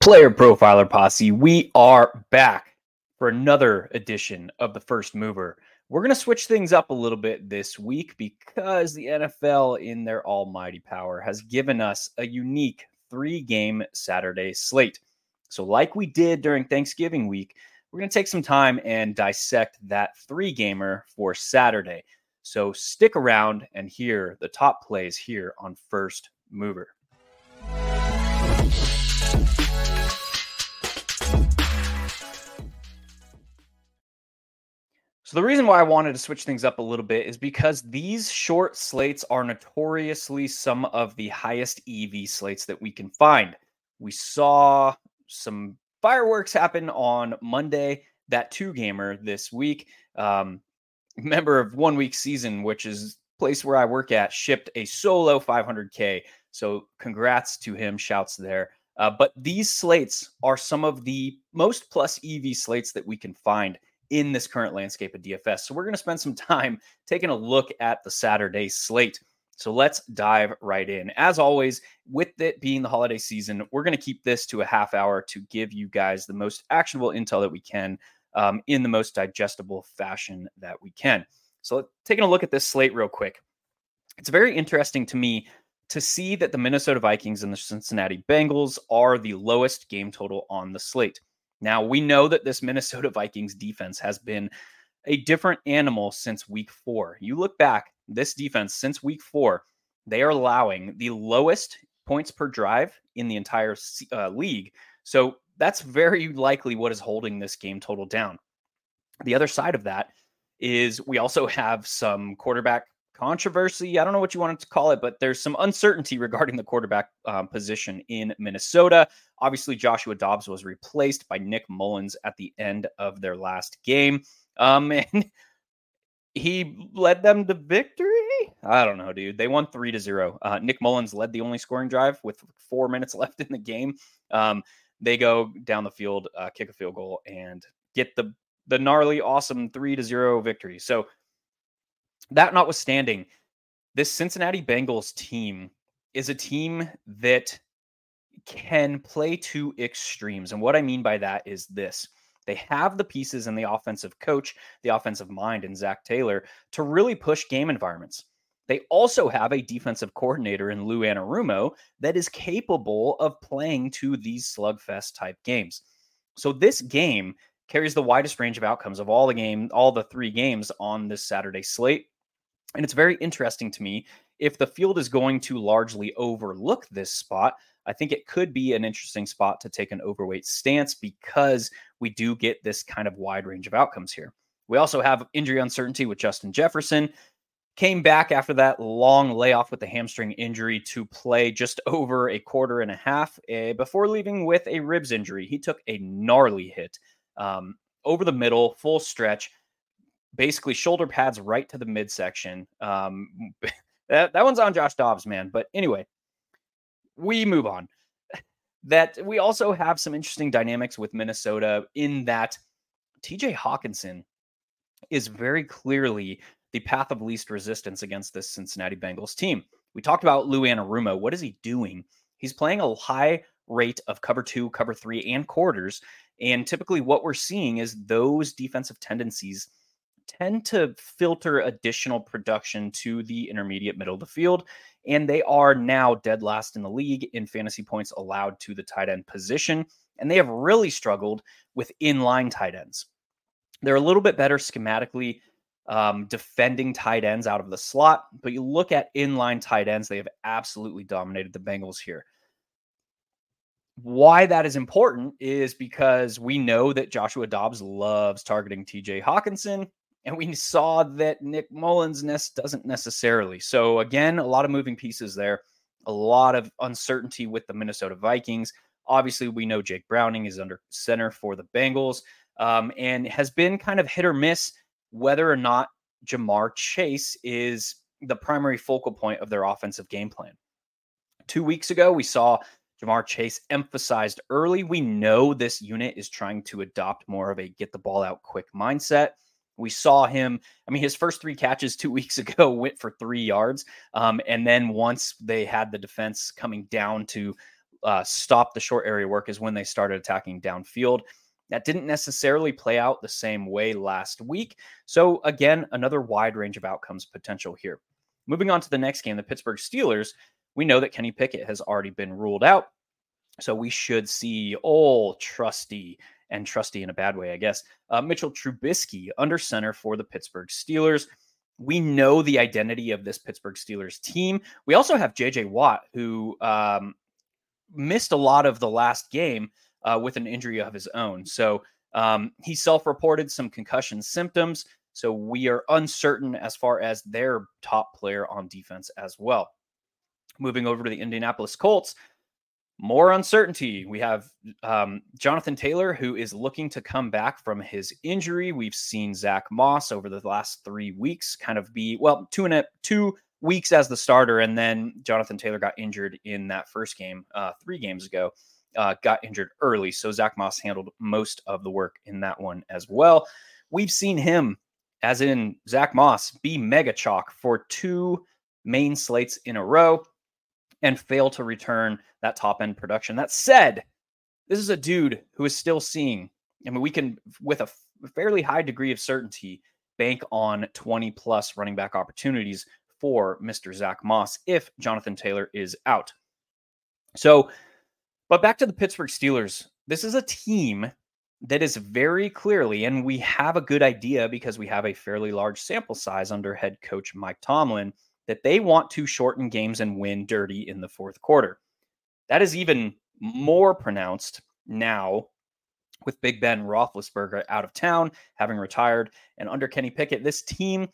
Player Profiler Posse, we are back for another edition of the First Mover. We're going to switch things up a little bit this week because the NFL, in their almighty power, has given us a unique three game Saturday slate. So, like we did during Thanksgiving week, we're going to take some time and dissect that three gamer for Saturday. So, stick around and hear the top plays here on First Mover. So the reason why I wanted to switch things up a little bit is because these short slates are notoriously some of the highest EV slates that we can find. We saw some fireworks happen on Monday, that two gamer this week. Um, member of one week season, which is place where I work at, shipped a solo 500k. So congrats to him. Shouts there. Uh, but these slates are some of the most plus EV slates that we can find in this current landscape of DFS. So we're going to spend some time taking a look at the Saturday slate. So let's dive right in. As always, with it being the holiday season, we're going to keep this to a half hour to give you guys the most actionable intel that we can um, in the most digestible fashion that we can. So, taking a look at this slate real quick, it's very interesting to me to see that the Minnesota Vikings and the Cincinnati Bengals are the lowest game total on the slate. Now, we know that this Minnesota Vikings defense has been a different animal since week four. You look back, this defense since week four, they are allowing the lowest points per drive in the entire uh, league. So that's very likely what is holding this game total down. The other side of that is we also have some quarterback controversy. I don't know what you wanted to call it, but there's some uncertainty regarding the quarterback um, position in Minnesota. Obviously, Joshua Dobbs was replaced by Nick Mullens at the end of their last game. Um, and he led them to victory. I don't know, dude. They won three to zero. Uh, Nick Mullens led the only scoring drive with four minutes left in the game. Um, they go down the field, uh, kick a field goal, and get the the gnarly, awesome three to zero victory. So that notwithstanding, this Cincinnati Bengals team is a team that can play to extremes. And what I mean by that is this they have the pieces and the offensive coach, the offensive mind, and Zac Taylor to really push game environments. They also have a defensive coordinator in Lou Anarumo that is capable of playing to these slugfest type games. So this game carries the widest range of outcomes of all the game, all the three games on this Saturday slate. And it's very interesting to me if the field is going to largely overlook this spot. I think it could be an interesting spot to take an overweight stance because we do get this kind of wide range of outcomes here. We also have injury uncertainty with Justin Jefferson. Came back after that long layoff with the hamstring injury to play just over a quarter and a half uh, before leaving with a ribs injury. He took a gnarly hit um, over the middle, full stretch basically shoulder pads right to the midsection. Um, that, that one's on Josh Dobbs, man. But anyway, we move on. That we also have some interesting dynamics with Minnesota in that TJ Hockenson is very clearly the path of least resistance against this Cincinnati Bengals team. We talked about Lou Anarumo. What is he doing? He's playing a high rate of cover two, cover three, and quarters. And typically, what we're seeing is those defensive tendencies tend to filter additional production to the intermediate middle of the field. And they are now dead last in the league in fantasy points allowed to the tight end position. And they have really struggled with inline tight ends. They're a little bit better schematically um, defending tight ends out of the slot, but you look at inline tight ends, they have absolutely dominated the Bengals here. Why that is important is because we know that Joshua Dobbs loves targeting TJ Hockenson and we saw that Nick Mullens nest doesn't necessarily. So again, a lot of moving pieces there. a lot of uncertainty with the Minnesota Vikings. Obviously, we know Jake Browning is under center for the Bengals um, and has been kind of hit or miss whether or not Ja'Marr Chase is the primary focal point of their offensive game plan. Two weeks ago, we saw Ja'Marr Chase emphasized early. We know this unit is trying to adopt more of a get the ball out quick mindset. We saw him. I mean, his first three catches two weeks ago went for three yards. Um, and then once they had the defense coming down to uh, stop the short area work, is when they started attacking downfield. That didn't necessarily play out the same way last week. So, again, another wide range of outcomes potential here. Moving on to the next game, the Pittsburgh Steelers, we know that Kenny Pickett has already been ruled out. So, we should see old trusty and trusty in a bad way, I guess, uh, Mitchell Trubisky under center for the Pittsburgh Steelers. We know the identity of this Pittsburgh Steelers team. We also have JJ Watt, who um, missed a lot of the last game uh, with an injury of his own. So um, he self reported some concussion symptoms. So we are uncertain as far as their top player on defense as well. Moving over to the Indianapolis Colts, more uncertainty. We have um, Jonathan Taylor, who is looking to come back from his injury. We've seen Zach Moss over the last three weeks kind of be, well, two and a, two weeks as the starter. And then Jonathan Taylor got injured in that first game uh, three games ago uh, got injured early. So Zach Moss handled most of the work in that one as well. We've seen him, as in Zach Moss, be mega chalk for two main slates in a row and fail to return that top end production. That said, this is a dude who is still seeing. I mean, we can, with a fairly high degree of certainty, bank on 20 plus running back opportunities for Mr. Zach Moss if Jonathan Taylor is out. So but back to the Pittsburgh Steelers. This is a team that is very clearly, and we have a good idea because we have a fairly large sample size under head coach Mike Tomlin, that they want to shorten games and win dirty in the fourth quarter. That is even more pronounced now with Big Ben Roethlisberger out of town, having retired, and under Kenny Pickett. This team's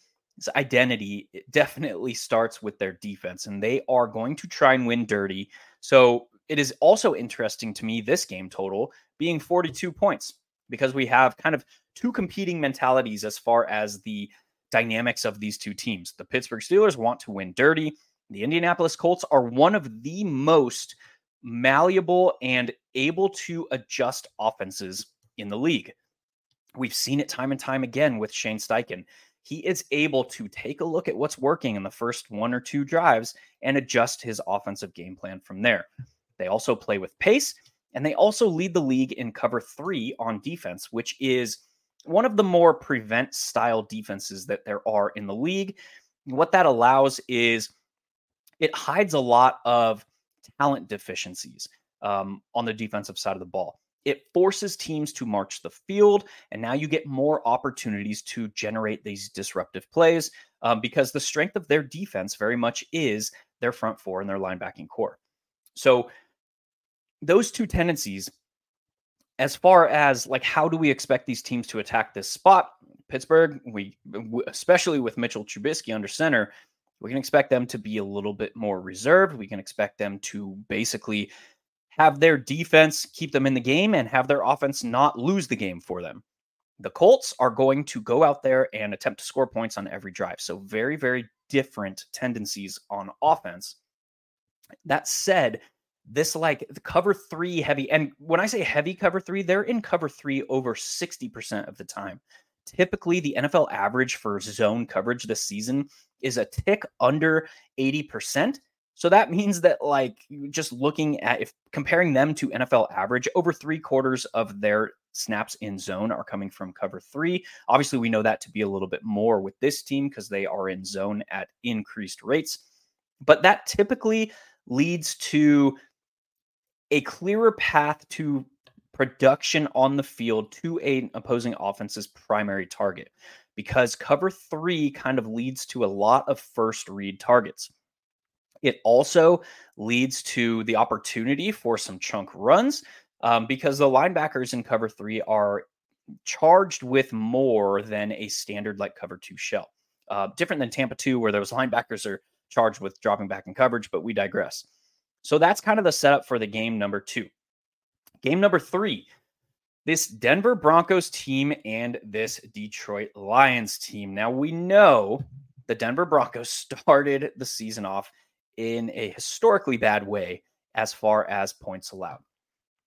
identity definitely starts with their defense, and they are going to try and win dirty. So it is also interesting to me this game total being 42 points because we have kind of two competing mentalities as far as the dynamics of these two teams. The Pittsburgh Steelers want to win dirty. The Indianapolis Colts are one of the most malleable and able to adjust offenses in the league. We've seen it time and time again with Shane Steichen. He is able to take a look at what's working in the first one or two drives and adjust his offensive game plan from there. They also play with pace, and they also lead the league in cover three on defense, which is one of the more prevent style defenses that there are in the league. What that allows is it hides a lot of talent deficiencies um, on the defensive side of the ball. It forces teams to march the field, and now you get more opportunities to generate these disruptive plays um, because the strength of their defense very much is their front four and their linebacking corps. So those two tendencies as far as like how do we expect these teams to attack this spot? Pittsburgh we especially with mitchell trubisky under center we can expect them to be a little bit more reserved. We can expect them to basically have their defense keep them in the game and have their offense not lose the game for them. The colts are going to go out there and attempt to score points on every drive so very very different tendencies on offense. That said this like cover three heavy. And when I say heavy cover three, they're in cover three over 60% of the time. Typically, the NFL average for zone coverage this season is a tick under 80%. So that means that, like, just looking at if comparing them to NFL average, over three quarters of their snaps in zone are coming from cover three. Obviously, we know that to be a little bit more with this team because they are in zone at increased rates. But that typically leads to a clearer path to production on the field to a opposing offense's primary target because cover 3 kind of leads to a lot of first read targets. It also leads to the opportunity for some chunk runs um, because the linebackers in cover 3 are charged with more than a standard like cover 2 shell. Uh, different than Tampa 2 where those linebackers are charged with dropping back in coverage, but we digress. So that's kind of the setup for the game number two. Game number three this Denver Broncos team and this Detroit Lions team. Now, we know the Denver Broncos started the season off in a historically bad way as far as points allowed.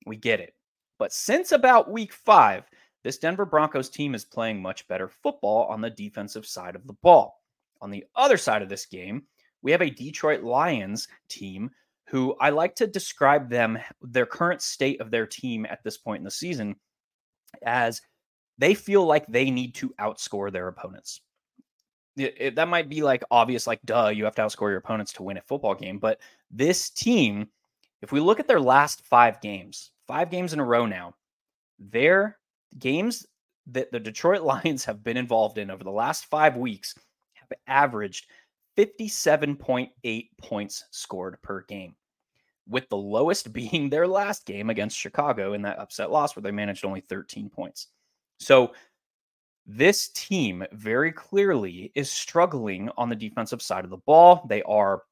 We get it. But since about week five, this Denver Broncos team is playing much better football on the defensive side of the ball. On the other side of this game, we have a Detroit Lions team who I like to describe them, their current state of their team at this point in the season, as they feel like they need to outscore their opponents. It, it, that might be like obvious, like, duh, you have to outscore your opponents to win a football game. But this team, if we look at their last five games, five games in a row now, their games that the Detroit Lions have been involved in over the last five weeks have averaged 57.8 points scored per game, with the lowest being their last game against Chicago in that upset loss where they managed only 13 points. So, this team very clearly is struggling on the defensive side of the ball. They are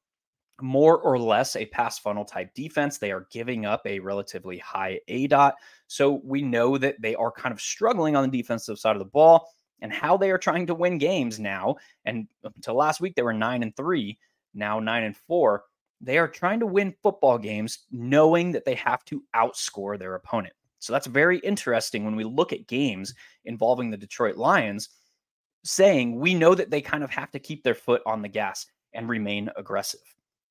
more or less a pass funnel type defense. They are giving up a relatively high A dot. So we know that they are kind of struggling on the defensive side of the ball and how they are trying to win games now. And until last week, they were nine and three, now nine and four. They are trying to win football games knowing that they have to outscore their opponent. So that's very interesting when we look at games involving the Detroit Lions, saying we know that they kind of have to keep their foot on the gas and remain aggressive.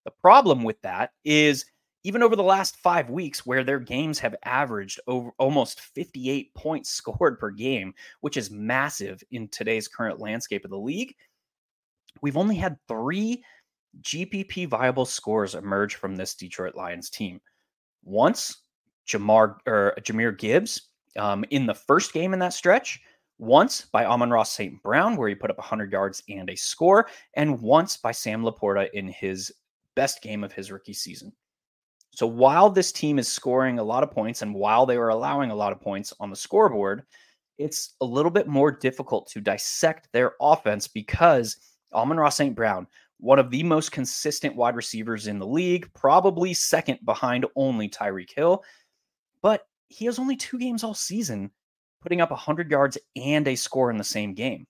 The problem with that is even over the last five weeks, where their games have averaged over almost 58 points scored per game, which is massive in today's current landscape of the league, we've only had three GPP viable scores emerge from this Detroit Lions team. Once, Jamar or Jahmyr Gibbs um, in the first game in that stretch, once by Amon-Ra St. Brown, where he put up 100 yards and a score, and once by Sam LaPorta in his best game of his rookie season. So while this team is scoring a lot of points and while they were allowing a lot of points on the scoreboard, it's a little bit more difficult to dissect their offense because Amon-Ra St. Brown, one of the most consistent wide receivers in the league, probably second behind only Tyreek Hill, but he has only two games all season putting up 100 yards and a score in the same game.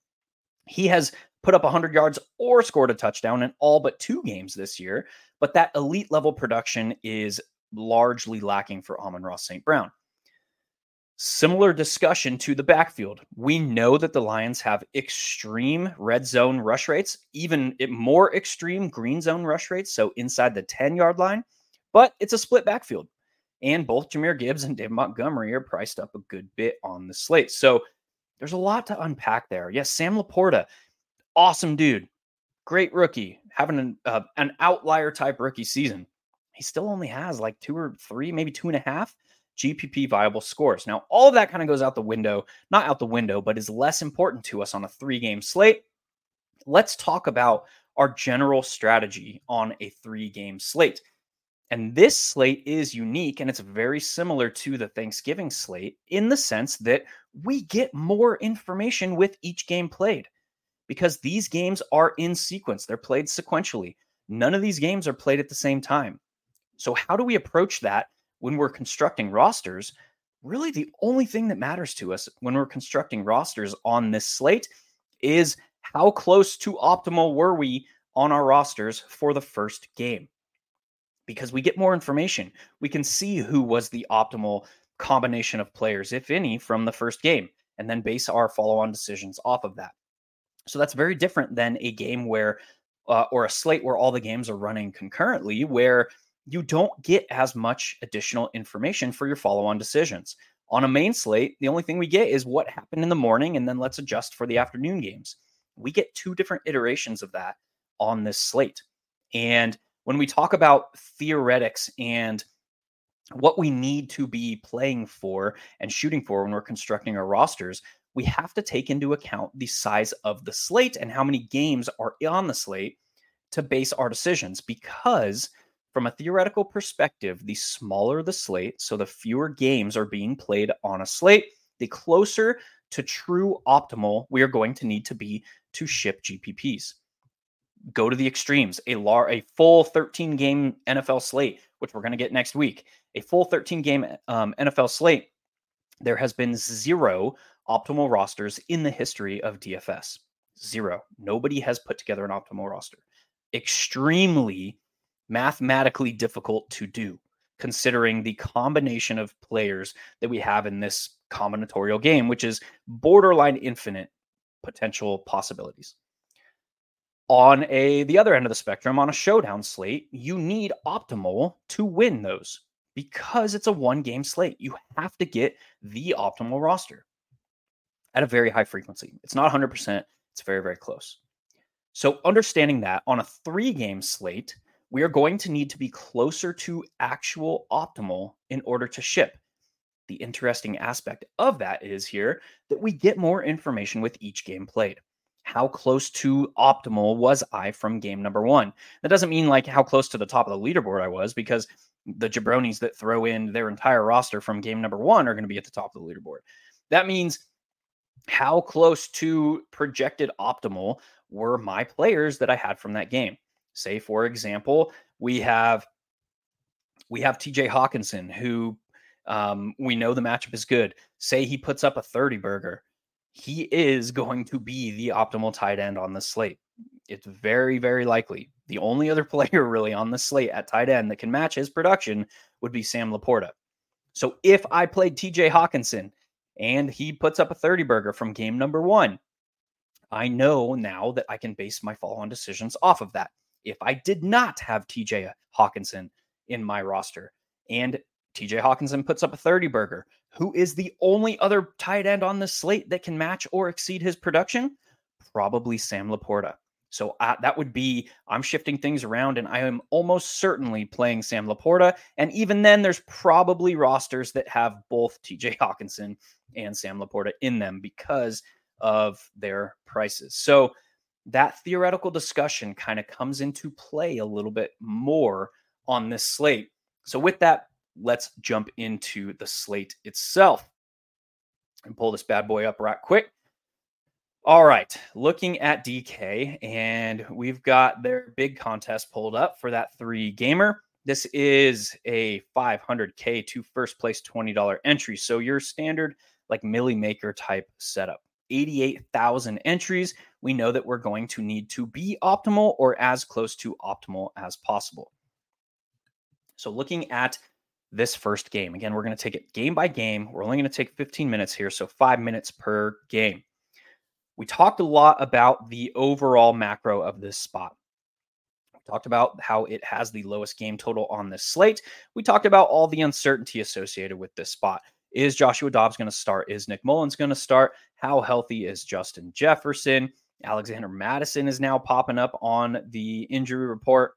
He has put up 100 yards or scored a touchdown in all but two games this year. But that elite level production is largely lacking for Amon-Ra St. Brown. Similar discussion to the backfield. We know that the Lions have extreme red zone rush rates, even more extreme green zone rush rates, so inside the 10 yard line, but it's a split backfield. And both Jahmyr Gibbs and Dave Montgomery are priced up a good bit on the slate. So there's a lot to unpack there. Yes, Sam LaPorta awesome dude, great rookie, having an, uh, an outlier type rookie season. He still only has like two or three, maybe two and a half GPP viable scores. Now, all of that kind of goes out the window, not out the window, but is less important to us on a three game slate. Let's talk about our general strategy on a three game slate. And this slate is unique and it's very similar to the Thanksgiving slate in the sense that we get more information with each game played because these games are in sequence. They're played sequentially. None of these games are played at the same time. So, how do we approach that when we're constructing rosters? Really, the only thing that matters to us when we're constructing rosters on this slate is how close to optimal were we on our rosters for the first game? Because we get more information. We can see who was the optimal combination of players, if any, from the first game, and then base our follow on decisions off of that. So that's very different than a game where, uh, or a slate where all the games are running concurrently, where you don't get as much additional information for your follow on decisions. On a main slate, the only thing we get is what happened in the morning, and then let's adjust for the afternoon games. We get two different iterations of that on this slate. And when we talk about theoretics and what we need to be playing for and shooting for when we're constructing our rosters, we have to take into account the size of the slate and how many games are on the slate to base our decisions because from a theoretical perspective the smaller the slate so the fewer games are being played on a slate the closer to true optimal we are going to need to be to ship gpps go to the extremes a lar- a full 13 game nfl slate which we're going to get next week, a full 13 game um, NFL slate, there has been zero optimal rosters in the history of DFS. Zero. Nobody has put together an optimal roster. Extremely mathematically difficult to do, considering the combination of players that we have in this combinatorial game, which is borderline infinite potential possibilities. On a the other end of the spectrum, on a showdown slate, you need optimal to win those because it's a one game slate. You have to get the optimal roster at a very high frequency. It's not 100%, it's very, very close. So, understanding that on a three game slate, we are going to need to be closer to actual optimal in order to ship. The interesting aspect of that is here that we get more information with each game played. How close to optimal was I from game number one? That doesn't mean like how close to the top of the leaderboard I was, because the jabronis that throw in their entire roster from game number one are going to be at the top of the leaderboard. That means how close to projected optimal were my players that I had from that game. Say, for example, we have we have TJ Hockenson, who um, we know the matchup is good. Say he puts up a 30 burger, he is going to be the optimal tight end on the slate. It's very, very likely. The only other player really on the slate at tight end that can match his production would be Sam LaPorta. So if I played TJ Hockenson and he puts up a 30 burger from game number one, I know now that I can base my follow on decisions off of that. If I did not have TJ Hockenson in my roster and TJ Hockenson puts up a 30 burger, who is the only other tight end on the slate that can match or exceed his production? Probably Sam LaPorta. So uh, that would be I'm shifting things around, and I am almost certainly playing Sam LaPorta. And even then, there's probably rosters that have both TJ Hockenson and Sam LaPorta in them because of their prices. So that theoretical discussion kind of comes into play a little bit more on this slate. So with that, let's jump into the slate itself and pull this bad boy up right quick. All right, looking at DK, and we've got their big contest pulled up for that three gamer. This is a 500K to first place $20 entry. So your standard, like Milly Maker type setup. 88,000 entries. We know that we're going to need to be optimal or as close to optimal as possible. So looking at this first game, again, we're going to take it game by game. We're only going to take 15 minutes here, so five minutes per game. We talked a lot about the overall macro of this spot. We talked about how it has the lowest game total on this slate. We talked about all the uncertainty associated with this spot. Is Joshua Dobbs going to start? Is Nick Mullens going to start? How healthy is Justin Jefferson? Alexander Mattison is now popping up on the injury report.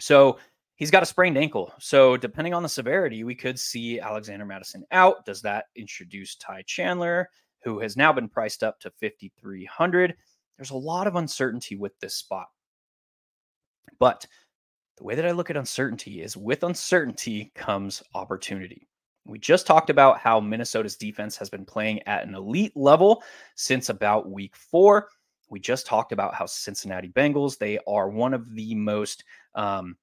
So he's got a sprained ankle. So depending on the severity, we could see Alexander Mattison out. Does that introduce Ty Chandler? Who has now been priced up to 5300 there's a lot of uncertainty with this spot. But the way that i look at uncertainty is with uncertainty comes opportunity. We just talked about how minnesota's defense has been playing at an elite level since about week four. We just talked about how cincinnati bengals they are one of the most um,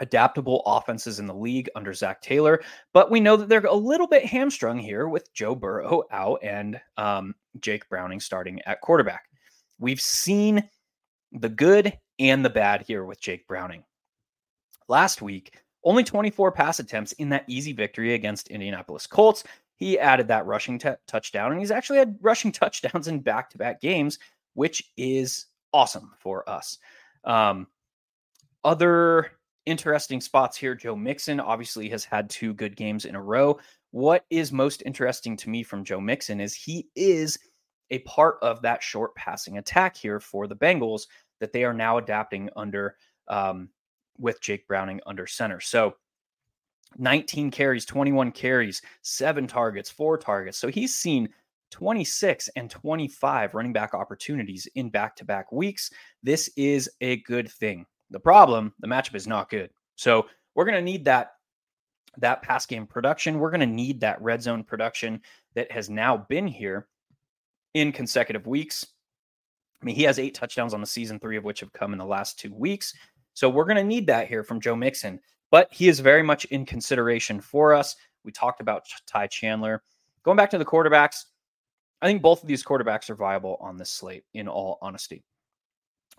adaptable offenses in the league under Zac Taylor. But we know that they're a little bit hamstrung here with Joe Burrow out and um, Jake Browning starting at quarterback. We've seen the good and the bad here with Jake Browning. Last week, only 24 pass attempts in that easy victory against Indianapolis Colts. He added that rushing t- touchdown, and he's actually had rushing touchdowns in back to back games, which is awesome for us. Um, other interesting spots here. Joe Mixon obviously has had two good games in a row. What is most interesting to me from Joe Mixon is he is a part of that short passing attack here for the Bengals that they are now adapting under um, with Jake Browning under center. So 19 carries, 21 carries, seven targets, four targets. So he's seen 26 and 25 running back opportunities in back to back weeks. This is a good thing. The problem, the matchup is not good. So we're going to need that that pass game production. We're going to need that red zone production that has now been here in consecutive weeks. I mean, he has eight touchdowns on the season, three of which have come in the last two weeks. So we're going to need that here from Joe Mixon. but he is very much in consideration for us. We talked about Ty Chandler. Going back to the quarterbacks, I think both of these quarterbacks are viable on this slate, in all honesty.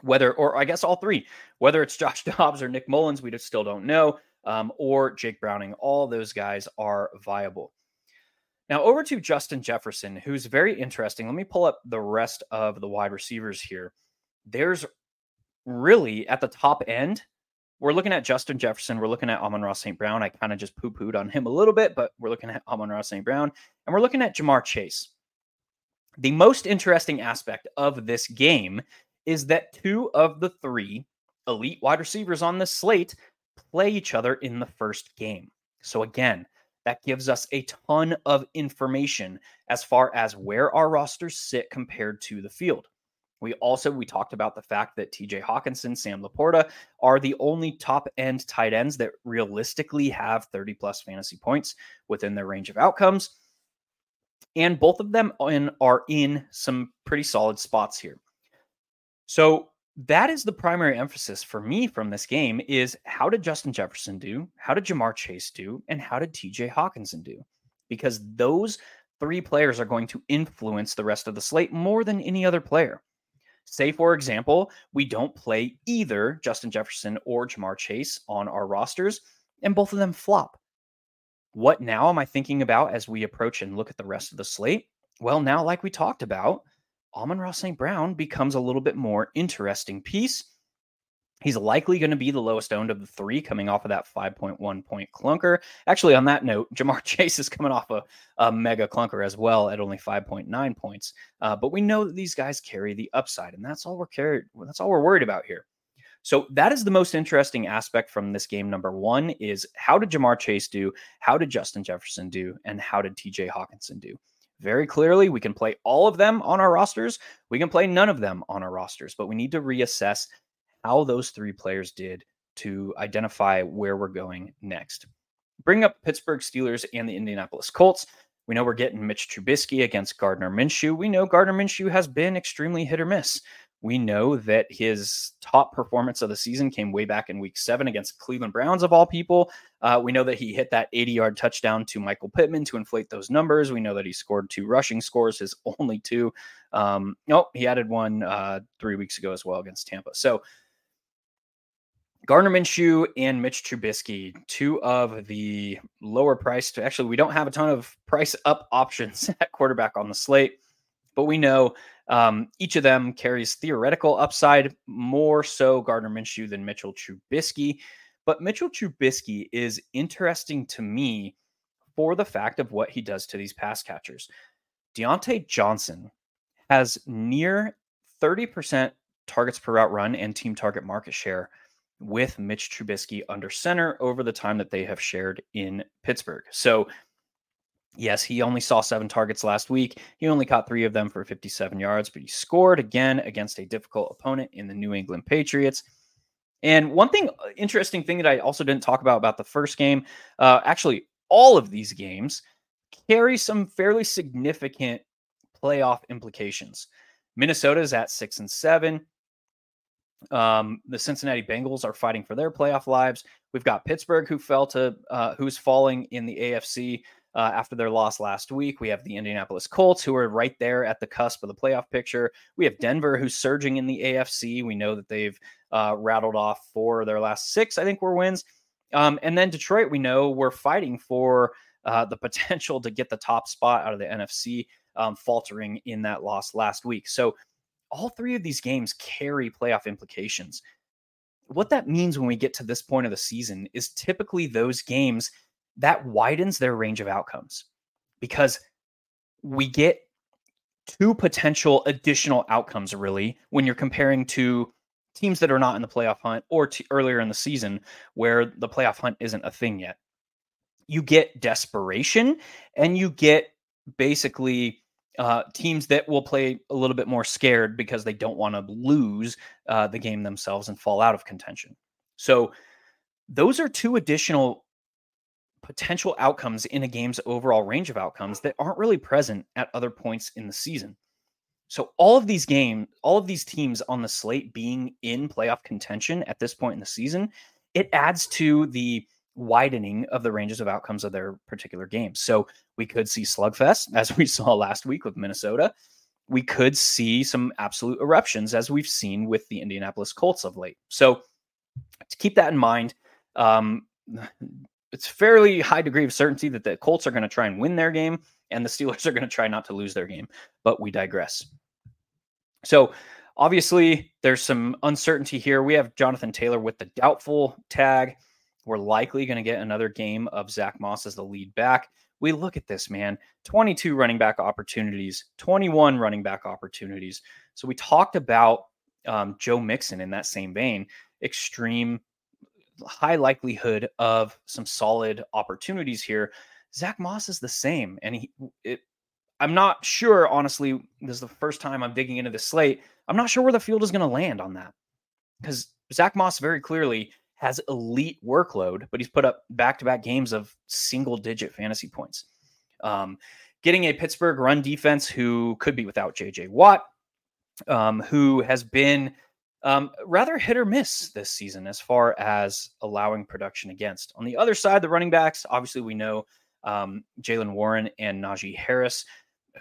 Whether, or I guess all three, whether it's Josh Dobbs or Nick Mullens, we just still don't know, um, or Jake Browning, all those guys are viable. Now, over to Justin Jefferson, who's very interesting. Let me pull up the rest of the wide receivers here. There's really at the top end, we're looking at Justin Jefferson. We're looking at Amon-Ra St. Brown. I kind of just poo pooed on him a little bit, but we're looking at Amon-Ra St. Brown and we're looking at Ja'Marr Chase. The most interesting aspect of this game is that two of the three elite wide receivers on this slate play each other in the first game. So, again, that gives us a ton of information as far as where our rosters sit compared to the field. We also we talked about the fact that TJ Hockenson, Sam LaPorta are the only top end tight ends that realistically have 30 plus fantasy points within their range of outcomes. And both of them in, are in some pretty solid spots here. So that is the primary emphasis for me from this game is how did Justin Jefferson do? How did Ja'Marr Chase do? And how did TJ Hockenson do? Because those three players are going to influence the rest of the slate more than any other player. Say, for example, we don't play either Justin Jefferson or Ja'Marr Chase on our rosters, and both of them flop. What now am I thinking about as we approach and look at the rest of the slate? Well, now, like we talked about, Amon-Ra St. Brown becomes a little bit more interesting piece. He's likely going to be the lowest owned of the three coming off of that 5.1 point clunker. Actually, on that note, Ja'Marr Chase is coming off a, a mega clunker as well at only 5.9 points. Uh, but we know that these guys carry the upside, and that's all we're carried. That's all we're worried about here. So that is the most interesting aspect from this game. Number one is how did Ja'Marr Chase do? How did Justin Jefferson do? And how did TJ Hockenson do? Very clearly. We can play all of them on our rosters. We can play none of them on our rosters, but we need to reassess how those three players did to identify where we're going next. Bring up Pittsburgh Steelers and the Indianapolis Colts. We know we're getting Mitch Trubisky against Gardner Minshew. We know Gardner Minshew has been extremely hit or miss. We know that his top performance of the season came way back in week seven against Cleveland Browns, of all people. Uh, we know that he hit that 80 yard touchdown to Michael Pittman to inflate those numbers. We know that he scored two rushing scores, his only two. Um, no, he added one uh, three weeks ago as well against Tampa. So, Gardner Minshew and Mitch Trubisky, two of the lower priced. Actually, we don't have a ton of price up options at quarterback on the slate, but we know um, each of them carries theoretical upside, more so Gardner Minshew than Mitchell Trubisky. But Mitchell Trubisky is interesting to me for the fact of what he does to these pass catchers. Diontae Johnson has near 30% targets per route run and team target market share with Mitch Trubisky under center over the time that they have shared in Pittsburgh. So Yes, he only saw seven targets last week. He only caught three of them for 57 yards, but he scored again against a difficult opponent in the New England Patriots. And one thing, uh, interesting thing that I also didn't talk about about the first game, uh, actually, all of these games carry some fairly significant playoff implications. Minnesota is at six and seven. Um, the Cincinnati Bengals are fighting for their playoff lives. We've got Pittsburgh, who fell to, uh, who's falling in the AFC uh, after their loss last week. We have the Indianapolis Colts, who are right there at the cusp of the playoff picture. We have Denver, who's surging in the AFC. We know that they've uh, rattled off four of their last six, I think, were wins. Um, and then Detroit, we know we're fighting for uh, the potential to get the top spot out of the NFC, um, faltering in that loss last week. So all three of these games carry playoff implications. What that means when we get to this point of the season is typically those games that widens their range of outcomes because we get two potential additional outcomes really when you're comparing to teams that are not in the playoff hunt or earlier in the season where the playoff hunt isn't a thing yet. You get desperation and you get basically uh, teams that will play a little bit more scared because they don't want to lose uh, the game themselves and fall out of contention. So, those are two additional potential outcomes in a game's overall range of outcomes that aren't really present at other points in the season. So all of these games, all of these teams on the slate being in playoff contention at this point in the season, it adds to the widening of the ranges of outcomes of their particular games. So we could see slugfest as we saw last week with Minnesota. We could see some absolute eruptions as we've seen with the Indianapolis Colts of late. So to keep that in mind, um, it's fairly high degree of certainty that the Colts are going to try and win their game and the Steelers are going to try not to lose their game. But we digress. So obviously, there's some uncertainty here. We have Jonathan Taylor with the doubtful tag. We're likely going to get another game of Zach Moss as the lead back. We look at this, man 22 running back opportunities, 21 running back opportunities. So we talked about um, Joe Mixon in that same vein, extreme high likelihood of some solid opportunities here. Zach Moss is the same, and he. It, I'm not sure, honestly. This is the first time I'm digging into the slate. I'm not sure where the field is going to land on that because Zach Moss very clearly has elite workload, but he's put up back-to-back games of single-digit fantasy points. Um, getting a Pittsburgh run defense who could be without J.J. Watt, um, who has been um, rather hit or miss this season as far as allowing production against. On the other side, the running backs, obviously, we know um, Jaylen Warren and Najee Harris.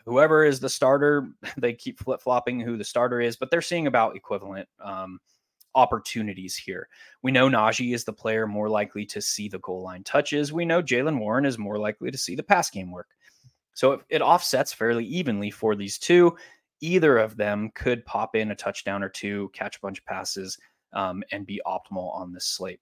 Whoever is the starter, they keep flip flopping who the starter is, but they're seeing about equivalent um, opportunities here. We know Najee is the player more likely to see the goal line touches. We know Jaylen Warren is more likely to see the pass game work. So it, it offsets fairly evenly for these two either of them could pop in a touchdown or two, catch a bunch of passes, um, and be optimal on this slate.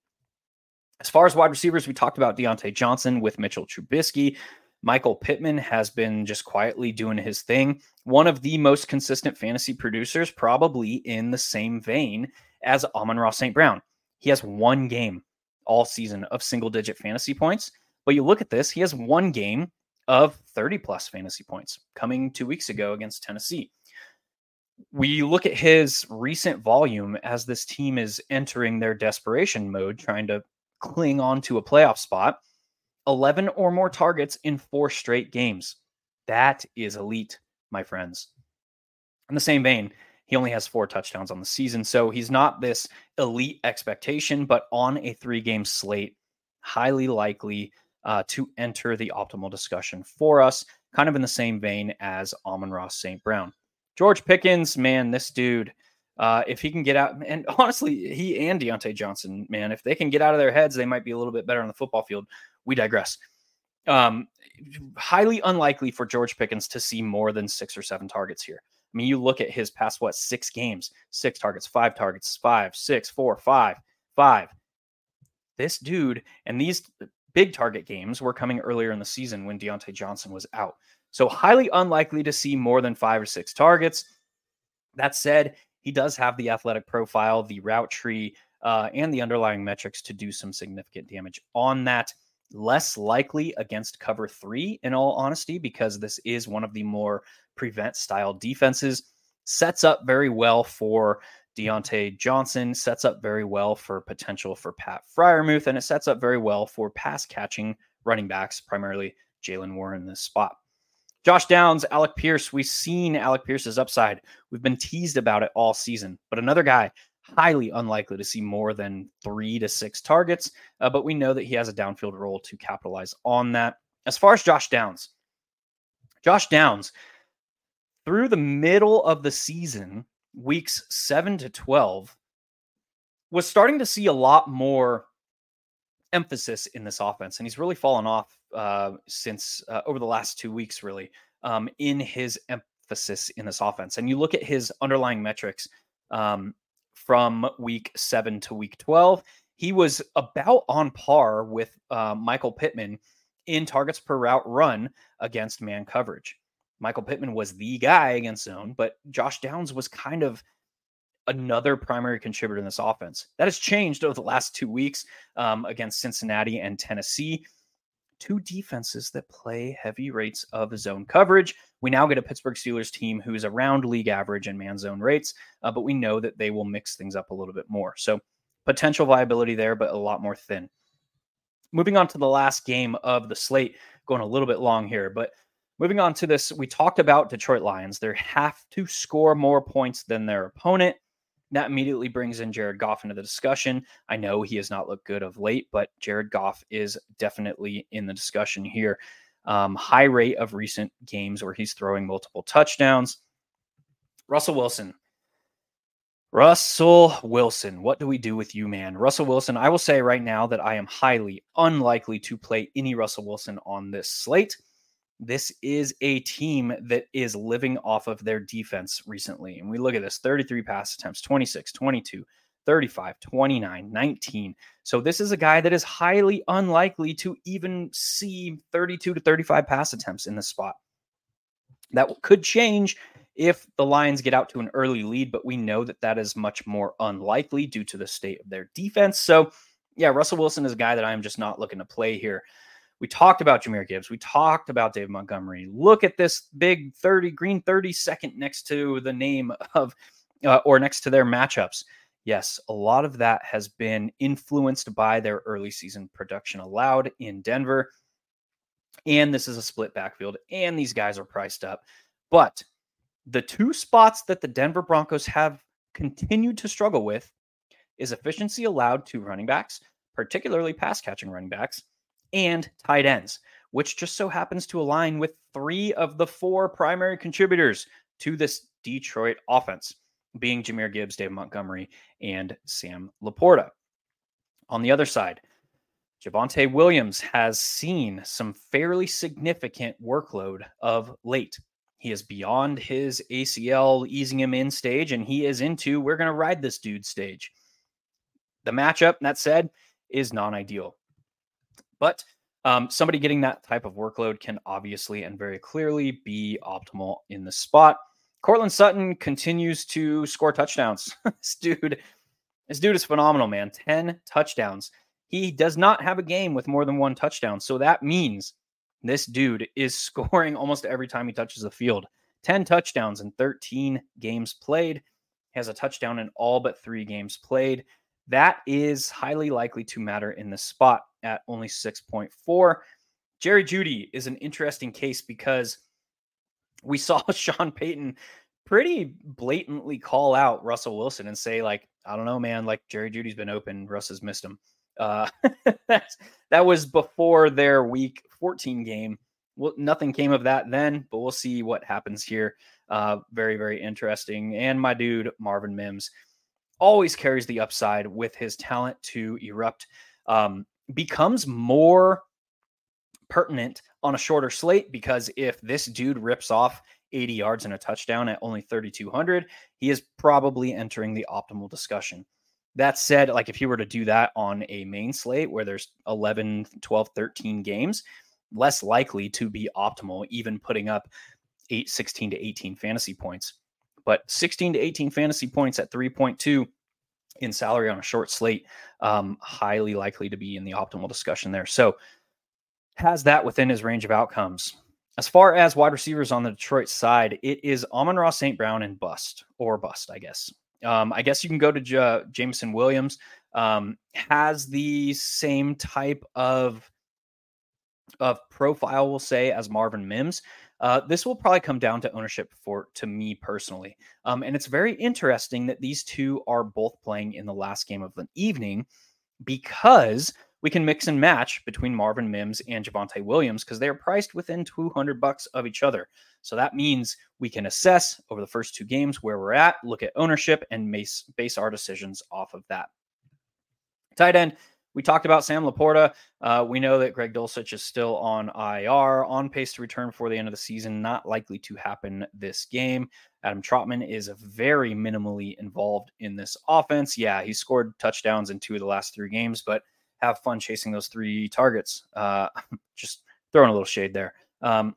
As far as wide receivers, we talked about Diontae Johnson with Mitchell Trubisky. Michael Pittman has been just quietly doing his thing. One of the most consistent fantasy producers, probably in the same vein as Amon-Ra St. Brown. He has one game all season of single digit fantasy points. But you look at this, he has one game of 30 plus fantasy points coming two weeks ago against Tennessee we look at his recent volume as this team is entering their desperation mode, trying to cling on to a playoff spot. 11 or more targets in four straight games. That is elite, my friends. In the same vein, he only has four touchdowns on the season. So he's not this elite expectation, but on a three game slate, highly likely uh, to enter the optimal discussion for us, kind of in the same vein as Amon-Ra St. Brown. George Pickens, man, this dude, uh, if he can get out, and honestly, he and Diontae Johnson, man, if they can get out of their heads, they might be a little bit better on the football field. We digress. Um, highly unlikely for George Pickens to see more than six or seven targets here. I mean, you look at his past, what, six games, six targets, five targets, five, six, four, five, five. This dude, and these big target games were coming earlier in the season when Diontae Johnson was out. So, highly unlikely to see more than five or six targets. That said, he does have the athletic profile, the route tree, uh, and the underlying metrics to do some significant damage on that. Less likely against cover three, in all honesty, because this is one of the more prevent style defenses. Sets up very well for Diontae Johnson, sets up very well for potential for Pat Freiermuth, and it sets up very well for pass catching running backs, primarily Jaylen Warren in this spot. Josh Downs, Alec Pierce. We've seen Alec Pierce's upside. We've been teased about it all season, but another guy highly unlikely to see more than three to six targets. Uh, but we know that he has a downfield role to capitalize on that. As far as Josh Downs, Josh Downs, through the middle of the season, weeks seven to 12, was starting to see a lot more emphasis in this offense. And he's really fallen off uh, since uh, over the last two weeks, really, um, in his emphasis in this offense. And you look at his underlying metrics um, from week seven to week 12, he was about on par with uh, Michael Pittman in targets per route run against man coverage. Michael Pittman was the guy against zone, but Josh Downs was kind of another primary contributor in this offense. That has changed over the last two weeks um, against Cincinnati and Tennessee two defenses that play heavy rates of zone coverage. We now get a Pittsburgh Steelers team who is around league average in man zone rates, uh, but we know that they will mix things up a little bit more. So potential viability there, but a lot more thin. Moving on to the last game of the slate, going a little bit long here, but moving on to this, we talked about Detroit Lions. They have to score more points than their opponent. That immediately brings in Jared Goff into the discussion. I know he has not looked good of late, but Jared Goff is definitely in the discussion here. Um, high rate of recent games where he's throwing multiple touchdowns. Russell Wilson. Russell Wilson, what do we do with you, man? Russell Wilson, I will say right now that I am highly unlikely to play any Russell Wilson on this slate. This is a team that is living off of their defense recently. And we look at this 33 pass attempts, 26, 22, 35, 29, 19. So this is a guy that is highly unlikely to even see 32 to 35 pass attempts in this spot. That could change if the Lions get out to an early lead, but we know that that is much more unlikely due to the state of their defense. So, yeah, Russell Wilson is a guy that I'm just not looking to play here. We talked about Jahmyr Gibbs. We talked about Dave Montgomery. Look at this big 30 green 30 second next to the name of uh, or next to their matchups. Yes, a lot of that has been influenced by their early season production allowed in Denver. And this is a split backfield, and these guys are priced up. But the two spots that the Denver Broncos have continued to struggle with is efficiency allowed to running backs, particularly pass catching running backs, and tight ends, which just so happens to align with three of the four primary contributors to this Detroit offense, being Jahmyr Gibbs, Dave Montgomery, and Sam LaPorta. On the other side, Javonte Williams has seen some fairly significant workload of late. He is beyond his ACL easing him in stage, and he is into we're going to ride this dude stage. The matchup, that said, is non ideal. But um, somebody getting that type of workload can obviously and very clearly be optimal in the spot. Courtland Sutton continues to score touchdowns. this dude, this dude is phenomenal, man. 10 touchdowns. He does not have a game with more than one touchdown. So that means this dude is scoring almost every time he touches the field. 10 touchdowns in 13 games played. He has a touchdown in all but three games played. That is highly likely to matter in the spot at only 6.4. Jerry Jeudy is an interesting case because we saw Sean Payton pretty blatantly call out Russell Wilson and say, like, I don't know, man, like Jerry Jeudy's been open, Russ has missed him. Uh, that was before their week 14 game. Well, nothing came of that then, but we'll see what happens here. Uh, very, very interesting. And my dude, Marvin Mims, always carries the upside with his talent to erupt. Um, becomes more pertinent on a shorter slate because if this dude rips off 80 yards and a touchdown at only 3,200, he is probably entering the optimal discussion. That said, like if you were to do that on a main slate where there's 11, 12, 13 games, less likely to be optimal, even putting up 8, 16 to 18 fantasy points. But 16 to 18 fantasy points at 3.2 in salary on a short slate, um, highly likely to be in the optimal discussion there. So has that within his range of outcomes. As far as wide receivers on the Detroit side, it is Amon-Ra St. Brown and bust or bust, I guess. Um, I guess you can go to J- Jameson Williams. Um, has the same type of of profile, we'll say, as Marvin Mims. Uh, this will probably come down to ownership for to me personally, um, and it's very interesting that these two are both playing in the last game of the evening because we can mix and match between Marvin Mims and Javonte Williams because they are priced within 200 bucks of each other. So that means we can assess over the first two games where we're at, look at ownership, and base, base our decisions off of that. Tight end, we talked about Sam LaPorta. Uh, we know that Greg Dulcich is still on IR, on pace to return before the end of the season. Not likely to happen this game. Adam Trautman is very minimally involved in this offense. Yeah, he scored touchdowns in two of the last three games, but have fun chasing those three targets. Uh, just throwing a little shade there. Um,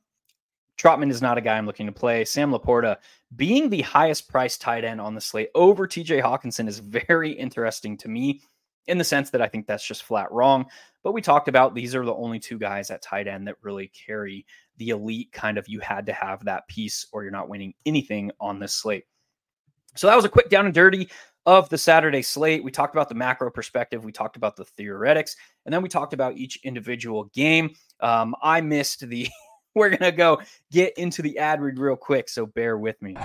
Trautman is not a guy I'm looking to play. Sam LaPorta being the highest priced tight end on the slate over TJ Hockenson is very interesting to me in the sense that I think that's just flat wrong. But we talked about these are the only two guys at tight end that really carry the elite kind of you had to have that piece or you're not winning anything on this slate. So that was a quick down and dirty of the Saturday slate. We talked about the macro perspective, we talked about the theoretics, and then we talked about each individual game. Um, I missed the. We're gonna go get into the ad read real quick, so bear with me.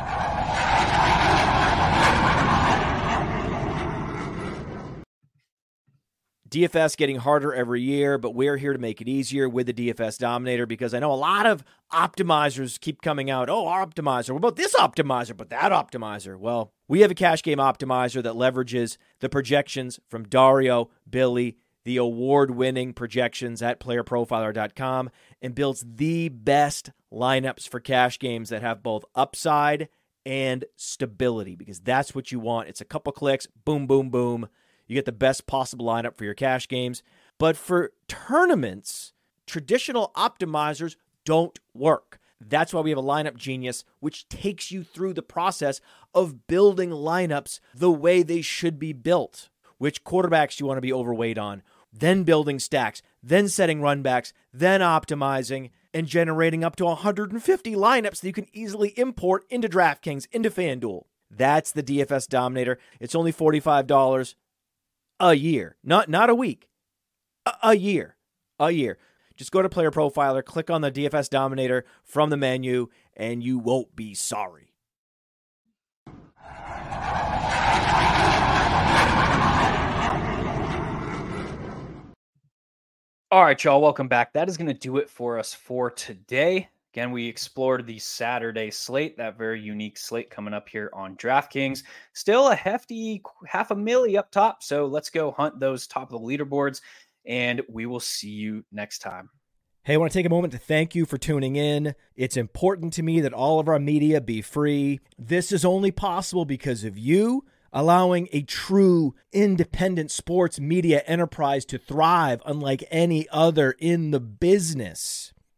DFS getting harder every year, but we're here to make it easier with the DFS Dominator because I know a lot of optimizers keep coming out. Oh, our optimizer. What about this optimizer? But that optimizer. Well, we have a cash game optimizer that leverages the projections from Dario, Billy, the award winning projections at playerprofiler.com, and builds the best lineups for cash games that have both upside and stability because that's what you want. It's a couple clicks, boom, boom, boom. You get the best possible lineup for your cash games. But for tournaments, traditional optimizers don't work. That's why we have a lineup genius, which takes you through the process of building lineups the way they should be built. Which quarterbacks you want to be overweight on, then building stacks, then setting runbacks, then optimizing and generating up to 150 lineups that you can easily import into DraftKings, into FanDuel. That's the DFS Dominator. It's only $45 a year, not not a week, a, a year, a year. Just go to Player Profiler, click on the DFS Dominator from the menu, and you won't be sorry. All right, y'all, welcome back. That is going to do it for us for today. Again, we explored the Saturday slate, that very unique slate coming up here on DraftKings. Still a hefty half a milli up top. So let's go hunt those top of the leaderboards, and we will see you next time. Hey, I want to take a moment to thank you for tuning in. It's important to me that all of our media be free. This is only possible because of you allowing a true independent sports media enterprise to thrive unlike any other in the business.